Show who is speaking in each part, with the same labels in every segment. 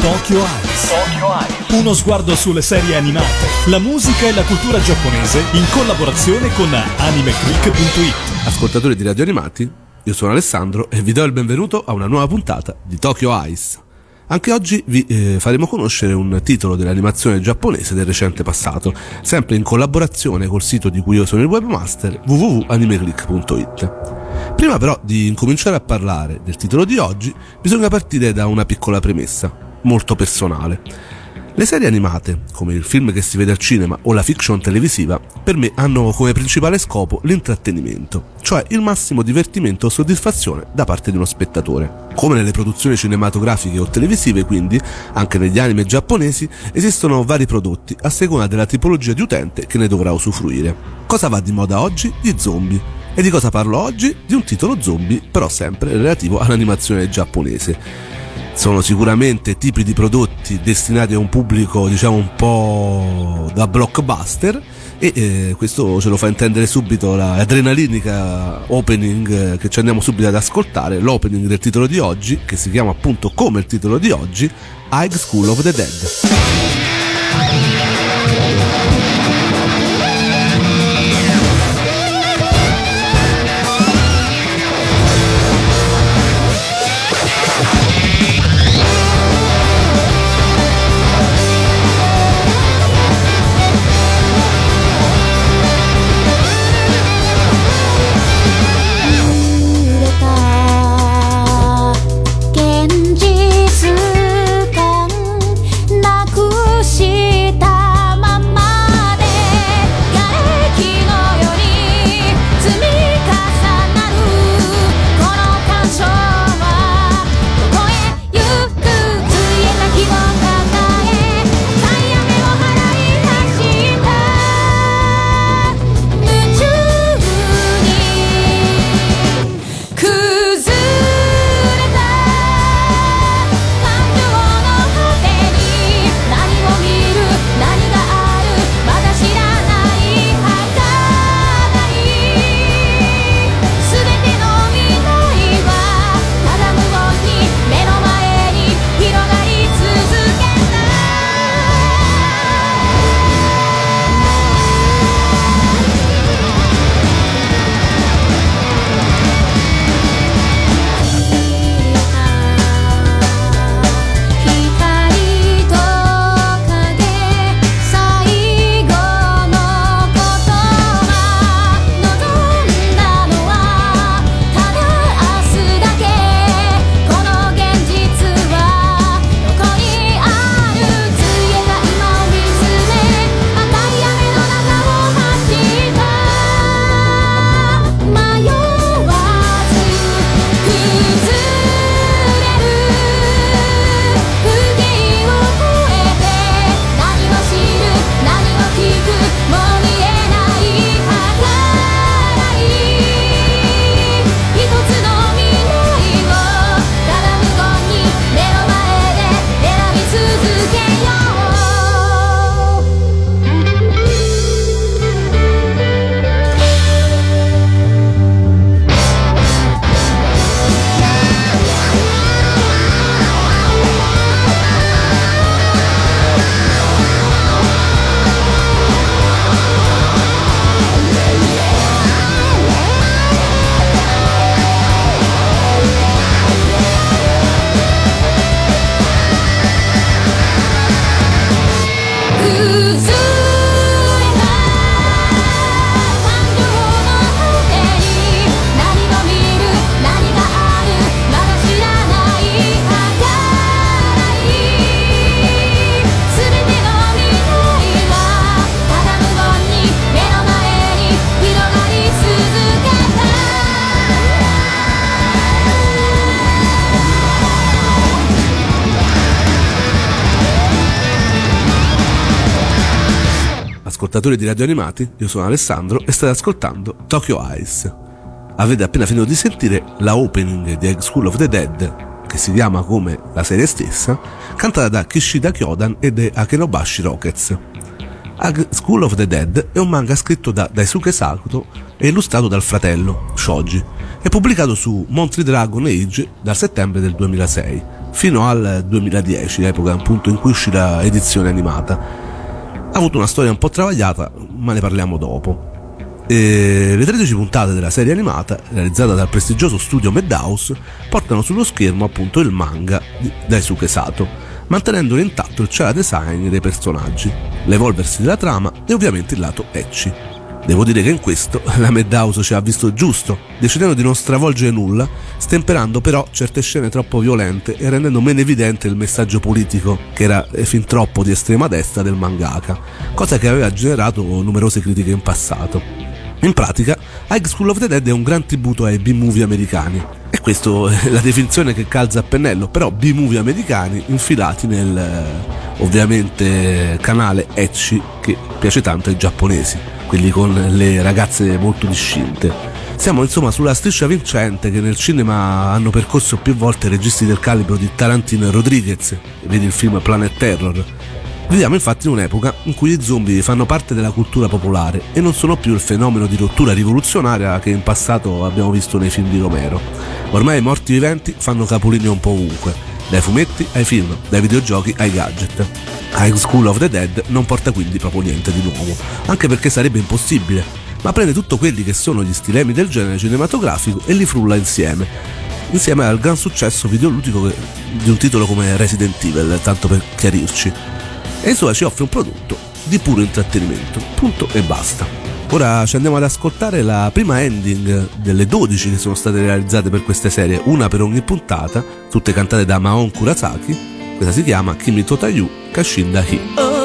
Speaker 1: Tokyo Eyes. Uno sguardo sulle serie animate, la musica e la cultura giapponese in collaborazione con AnimeClick.it.
Speaker 2: Ascoltatori di Radio Animati, io sono Alessandro e vi do il benvenuto a una nuova puntata di Tokyo Eyes. Anche oggi vi eh, faremo conoscere un titolo dell'animazione giapponese del recente passato, sempre in collaborazione col sito di cui io sono il webmaster www.animeclick.it. Prima però di incominciare a parlare del titolo di oggi, bisogna partire da una piccola premessa, molto personale. Le serie animate, come il film che si vede al cinema o la fiction televisiva, per me hanno come principale scopo l'intrattenimento, cioè il massimo divertimento o soddisfazione da parte di uno spettatore. Come nelle produzioni cinematografiche o televisive, quindi, anche negli anime giapponesi esistono vari prodotti a seconda della tipologia di utente che ne dovrà usufruire. Cosa va di moda oggi? Gli zombie. E di cosa parlo oggi? Di un titolo zombie, però sempre relativo all'animazione giapponese sono sicuramente tipi di prodotti destinati a un pubblico diciamo un po' da blockbuster e eh, questo ce lo fa intendere subito l'adrenalinica opening eh, che ci andiamo subito ad ascoltare, l'opening del titolo di oggi che si chiama appunto come il titolo di oggi High School of the Dead. Ascoltatori di Radio Animati, io sono Alessandro e state ascoltando Tokyo Eyes. Avete appena finito di sentire la opening di Egg School of the Dead, che si chiama come la serie stessa, cantata da Kishida Kyodan e The Akenobashi Rockets. Egg School of the Dead è un manga scritto da Daisuke Sakuto e illustrato dal fratello, Shoji, e pubblicato su Monthly Dragon Age dal settembre del 2006
Speaker 3: fino al 2010, epoca appunto in cui uscì l'edizione animata. Ha avuto una storia un po' travagliata, ma ne parliamo dopo. E le 13 puntate della serie animata, realizzata dal prestigioso studio Madhouse, portano sullo schermo appunto il manga di Daisuke Sato, mantenendo intatto il chara design dei personaggi, l'evolversi della trama e ovviamente il lato ecchi. Devo dire che in questo la Madhouse ci ha visto giusto, decidendo di non stravolgere nulla, stemperando però certe scene troppo violente e rendendo meno evidente il messaggio politico, che era fin troppo di estrema destra del mangaka, cosa che aveva generato numerose critiche in passato. In pratica, High School of the Dead è un gran tributo ai B-movie americani. Questa è la definizione che calza a pennello, però B-movie americani infilati nel eh, ovviamente canale Ecchi che piace tanto ai giapponesi, quelli con le ragazze molto discinte. Siamo insomma sulla striscia vincente che nel cinema hanno percorso più volte registi del calibro di Tarantino e Rodriguez, vedi il film Planet Terror, Viviamo infatti in un'epoca in cui i zombie fanno parte della cultura popolare e non sono più il fenomeno di rottura rivoluzionaria che in passato abbiamo visto nei film di Romero. Ormai i morti viventi fanno capolinea un po' ovunque, dai fumetti ai film, dai videogiochi ai gadget. High School of the Dead non porta quindi proprio niente di nuovo, anche perché sarebbe impossibile, ma prende tutto quelli che sono gli stilemi del genere cinematografico e li frulla insieme, insieme al gran successo videoludico di un titolo come Resident Evil, tanto per chiarirci insomma ci offre un prodotto di puro intrattenimento, punto e basta. Ora ci andiamo ad ascoltare la prima ending delle 12 che sono state realizzate per queste serie, una per ogni puntata, tutte cantate da Maon Kurasaki. Questa si chiama Kimi Totayu Kashinda Hi.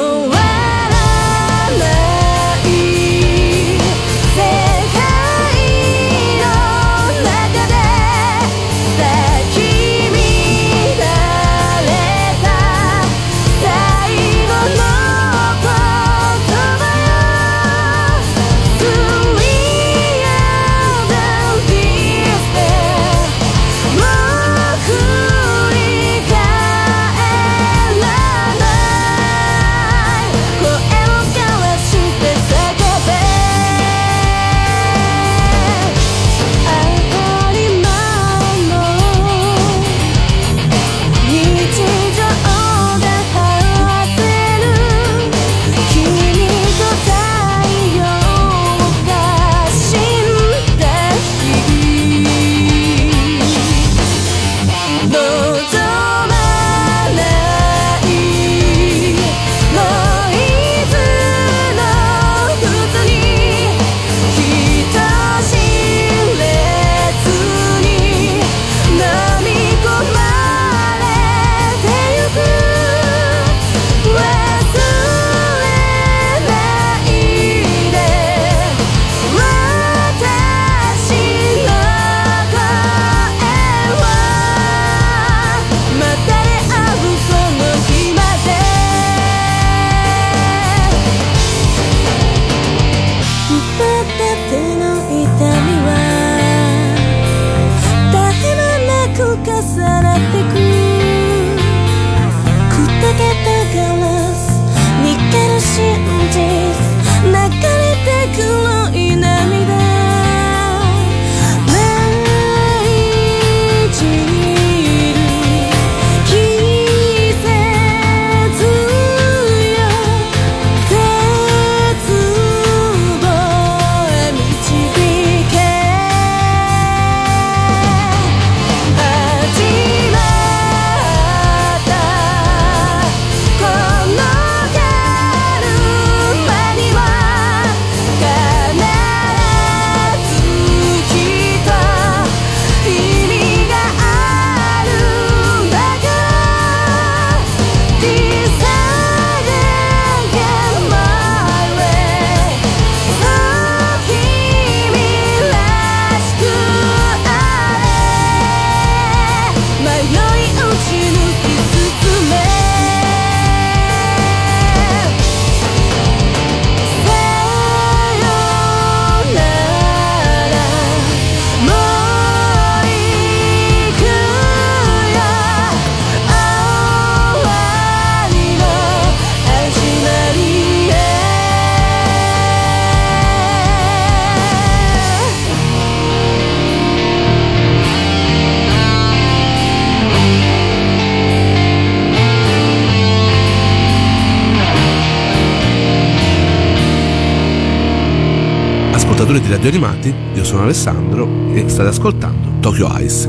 Speaker 3: Radio Animati, io sono Alessandro e state ascoltando Tokyo Ice.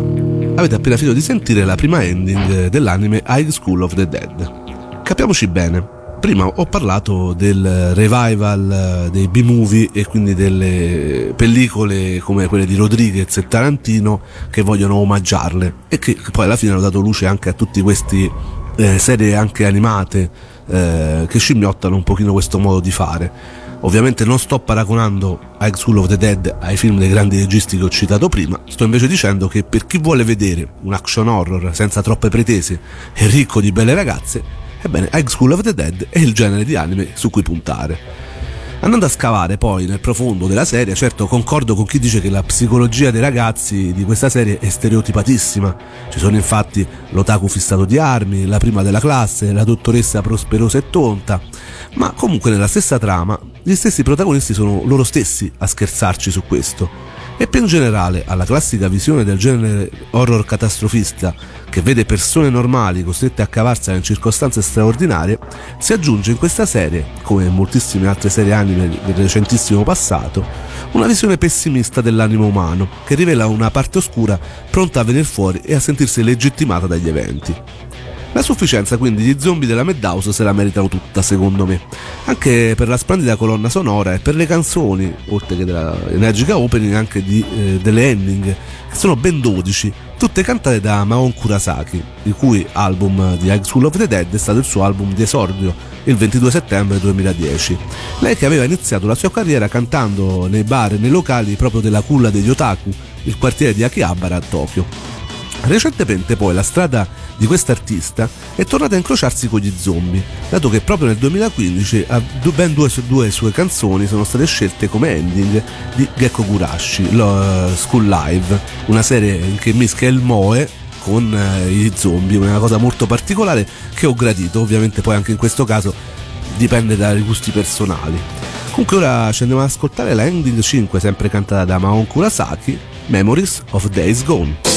Speaker 3: Avete appena finito di sentire la prima ending dell'anime High School of the Dead. Capiamoci bene, prima ho parlato del revival dei B-movie e quindi delle pellicole come quelle di Rodriguez e Tarantino che vogliono omaggiarle e che poi alla fine hanno dato luce anche a tutte queste eh, serie anche animate eh, che scimmiottano un pochino questo modo di fare. Ovviamente non sto paragonando High School of the Dead ai film dei grandi registi che ho citato prima, sto invece dicendo che per chi vuole vedere un action horror senza troppe pretese e ricco di belle ragazze, ebbene High School of the Dead è il genere di anime su cui puntare. Andando a scavare poi nel profondo della serie, certo concordo con chi dice che la psicologia dei ragazzi di questa serie è stereotipatissima. Ci sono infatti l'otaku fissato di armi, la prima della classe, la dottoressa prosperosa e tonta, ma comunque nella stessa trama gli stessi protagonisti sono loro stessi a scherzarci su questo e più in generale alla classica visione del genere horror catastrofista che vede persone normali costrette a cavarsela in circostanze straordinarie, si aggiunge in questa serie, come in moltissime altre serie anime del recentissimo passato, una visione pessimista dell'animo umano che rivela una parte oscura pronta a venire fuori e a sentirsi legittimata dagli eventi. La sufficienza quindi di zombie della Madhouse se la meritano tutta, secondo me. Anche per la splendida colonna sonora e per le canzoni, oltre che della energica opening, anche di, eh, delle ending, che sono ben 12, tutte cantate da Maon Kurasaki, il cui album di High School of the Dead è stato il suo album di esordio il 22 settembre 2010. Lei che aveva iniziato la sua carriera cantando nei bar e nei locali proprio della culla degli otaku, il quartiere di Akihabara a Tokyo. Recentemente poi la strada di quest'artista è tornata a incrociarsi con gli zombie, dato che proprio nel 2015 ben due, due sue canzoni sono state scelte come ending di Gekko Gurashi, lo School Live, una serie che mischia il Moe con eh, i zombie, una cosa molto particolare che ho gradito, ovviamente poi anche in questo caso dipende dai gusti personali. Comunque ora ci andiamo ad ascoltare la ending 5 sempre cantata da Maon Kurasaki, Memories of Days Gone.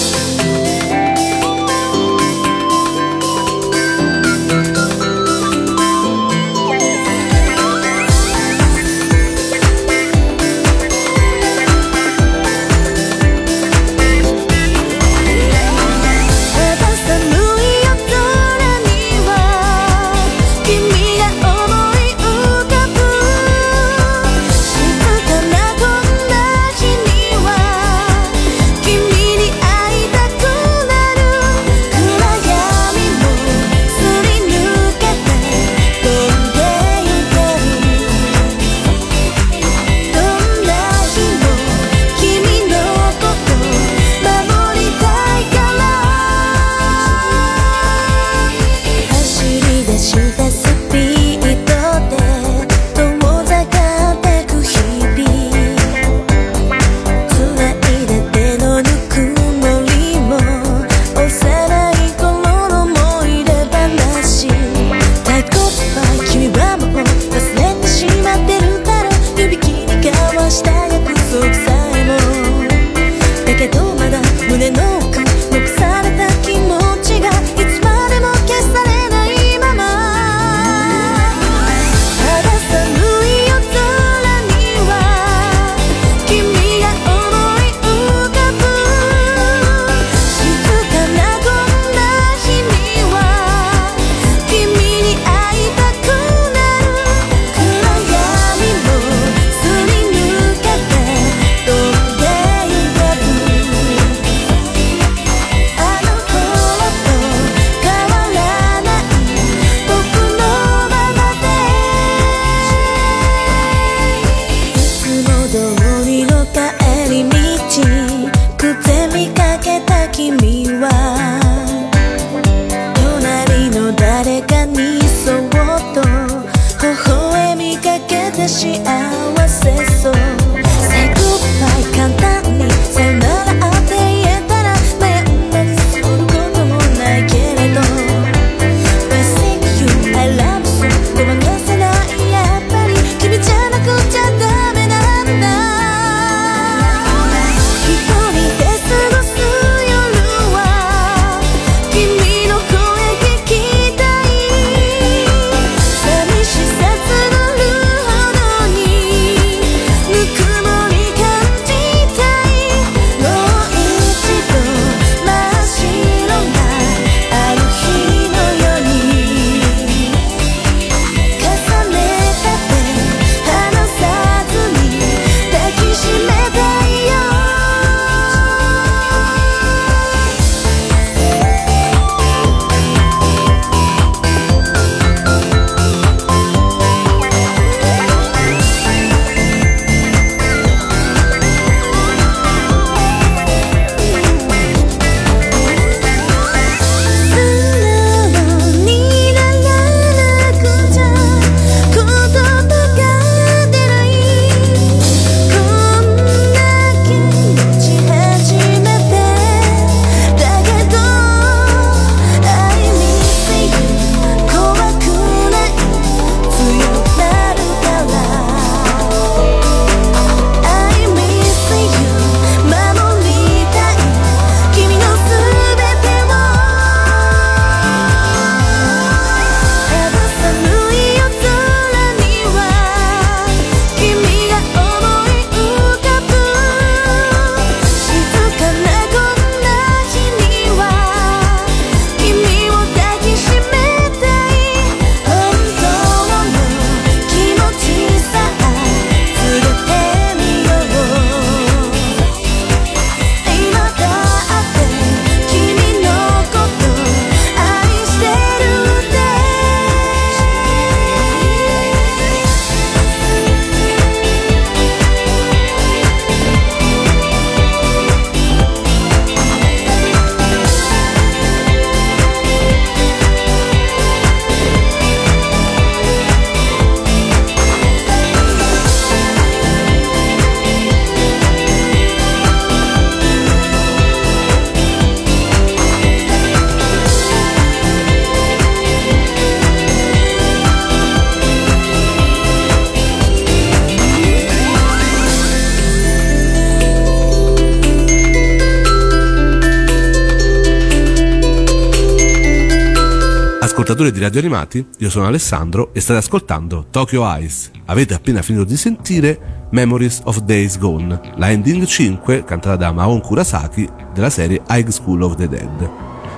Speaker 3: Ascoltatori di Radio Animati, io sono Alessandro e state ascoltando Tokyo Ice. Avete appena finito di sentire Memories of Days Gone, la ending 5 cantata da Maon Kurasaki della serie High School of the Dead.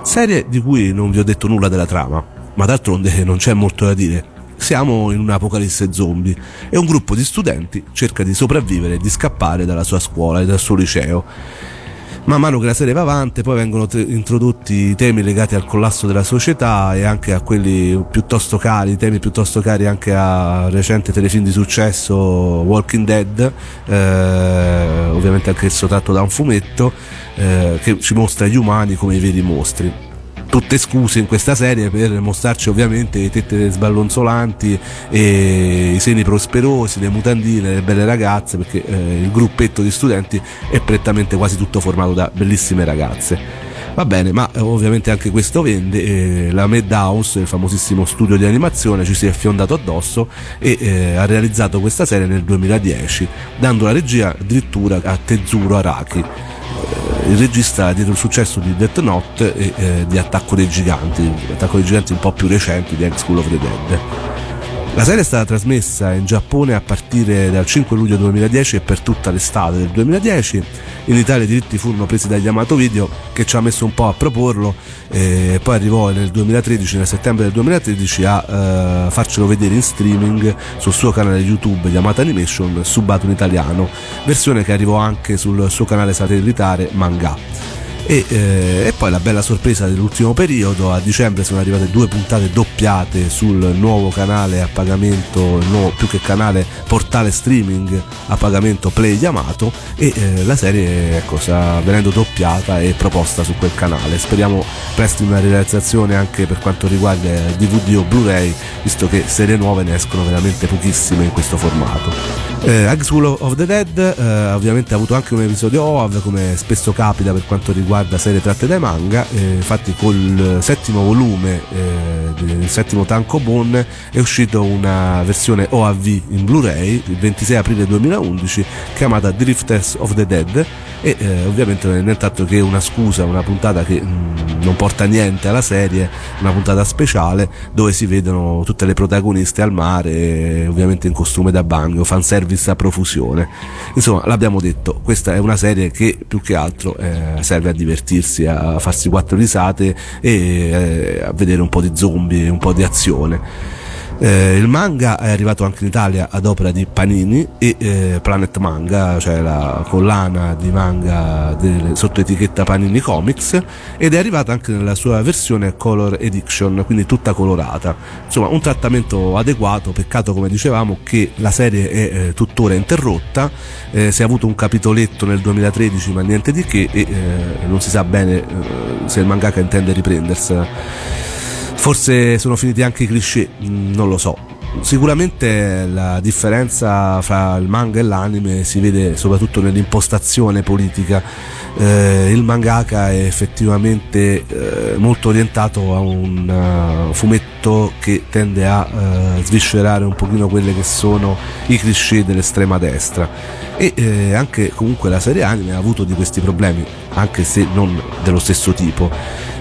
Speaker 3: Serie di cui non vi ho detto nulla della trama, ma d'altronde non c'è molto da dire. Siamo in un'apocalisse zombie e un gruppo di studenti cerca di sopravvivere e di scappare dalla sua scuola e dal suo liceo man mano che la serie va avanti poi vengono t- introdotti temi legati al collasso della società e anche a quelli piuttosto cari, temi piuttosto cari anche a recente telefilm di successo Walking Dead, eh, ovviamente anche esso tratto da un fumetto eh, che ci mostra gli umani come i veri mostri tutte scuse in questa serie per mostrarci ovviamente le tette sballonzolanti e i seni prosperosi, le mutandine, le belle ragazze, perché eh, il gruppetto di studenti è prettamente quasi tutto formato da bellissime ragazze. Va bene, ma eh, ovviamente anche questo vende. Eh, la Madhouse, il famosissimo studio di animazione, ci si è fiondato addosso e eh, ha realizzato questa serie nel 2010, dando la regia addirittura a Tezuro Araki regista dietro il successo di Death Note e eh, di Attacco dei Giganti, Attacco dei Giganti un po' più recenti di High School of the Dead. La serie è stata trasmessa in Giappone a partire dal 5 luglio 2010 e per tutta l'estate del 2010. In Italia i diritti furono presi da Yamato Video che ci ha messo un po' a proporlo e poi arrivò nel 2013, nel settembre del 2013 a uh, farcelo vedere in streaming sul suo canale YouTube Yamato Animation subato in italiano, versione che arrivò anche sul suo canale satellitare Manga. E, eh, e, poi la bella sorpresa dell'ultimo periodo, a dicembre sono arrivate due puntate doppiate sul nuovo canale a pagamento, nuovo, più che canale, portale streaming a pagamento Play Yamato e eh, la serie ecco, sta venendo doppiata e proposta su quel canale. Speriamo presto una realizzazione anche per quanto riguarda DVD o Blu-ray, visto che serie nuove ne escono veramente pochissime in questo formato. Eh, School of the Dead eh, ovviamente ha avuto anche un episodio OAV come spesso capita per quanto riguarda riguarda serie tratte dai manga, eh, infatti col settimo volume eh, del settimo Tankobon è uscita una versione OAV in Blu-ray il 26 aprile 2011 chiamata Drifters of the Dead e eh, ovviamente non è nient'altro che una scusa, una puntata che mh, mm, non porta niente alla serie, una puntata speciale dove si vedono tutte le protagoniste al mare, ovviamente in costume da bagno, fanservice a profusione. Insomma, l'abbiamo detto, questa è una serie che più che altro eh, serve a divertirsi, a farsi quattro risate e eh, a vedere un po' di zombie, un po' di azione. Eh, il manga è arrivato anche in Italia ad opera di Panini e eh, Planet Manga, cioè la collana di manga del, sotto etichetta Panini Comics, ed è arrivato anche nella sua versione Color Edition, quindi tutta colorata. Insomma, un trattamento adeguato, peccato come dicevamo che la serie è eh, tuttora interrotta, eh, si è avuto un capitoletto nel 2013 ma niente di che e eh, non si sa bene eh, se il mangaka intende riprendersela. Forse sono finiti anche i cliché, mm, non lo so. Sicuramente la differenza fra il manga e l'anime si vede soprattutto nell'impostazione politica. Eh, il mangaka è effettivamente eh, molto orientato a un uh, fumetto che tende a uh, sviscerare un pochino quelli che sono i cliché dell'estrema destra e eh, anche comunque la serie anime ha avuto di questi problemi, anche se non dello stesso tipo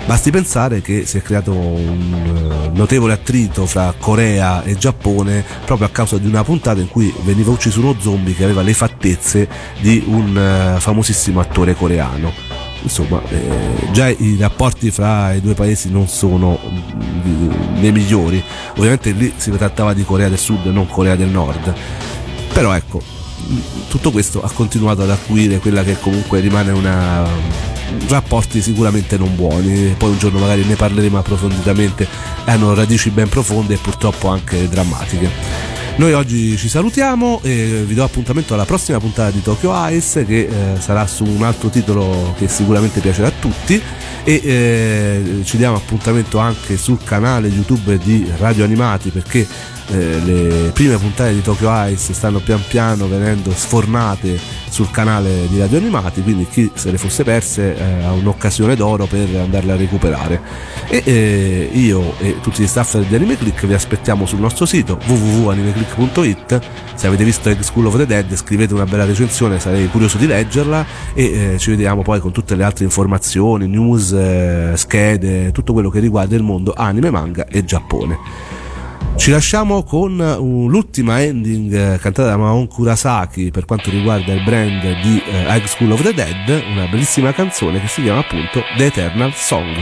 Speaker 3: Basti pensare che si è creato un eh, notevole attrito fra Corea e Giappone proprio a causa di una puntata in cui veniva ucciso uno zombie che aveva le fattezze di un eh, famosissimo attore coreano. Insomma, eh, già i rapporti fra i due paesi non sono mm, dei migliori. Ovviamente lì si trattava di Corea del Sud, non Corea del Nord. Però ecco, tutto questo ha continuato ad acuire quella che comunque rimane una rapporti sicuramente non buoni, poi un giorno magari ne parleremo approfonditamente, hanno radici ben profonde e purtroppo anche drammatiche. Noi oggi ci salutiamo e vi do appuntamento alla prossima puntata di Tokyo Ice che eh, sarà su un altro titolo che sicuramente piacerà a tutti. E eh, ci diamo appuntamento anche sul canale YouTube di Radio Animati perché eh, le prime puntate di Tokyo Ice stanno pian piano venendo sfornate sul canale di Radio Animati, quindi chi se le fosse perse eh, ha un'occasione d'oro per andarle a recuperare. E eh, io e tutti gli staff di Anime Click vi aspettiamo sul nostro sito www.animeclick.it. Se avete visto Egg School of the Dead, scrivete una bella recensione, sarei curioso di leggerla e eh, ci vediamo poi con tutte le altre informazioni, news, eh, schede, tutto quello che riguarda il mondo anime, manga e Giappone. Ci lasciamo con uh, l'ultima ending uh, cantata da Maon Kurasaki per quanto riguarda il brand di uh, High School of the Dead, una bellissima canzone che si chiama appunto The Eternal Song.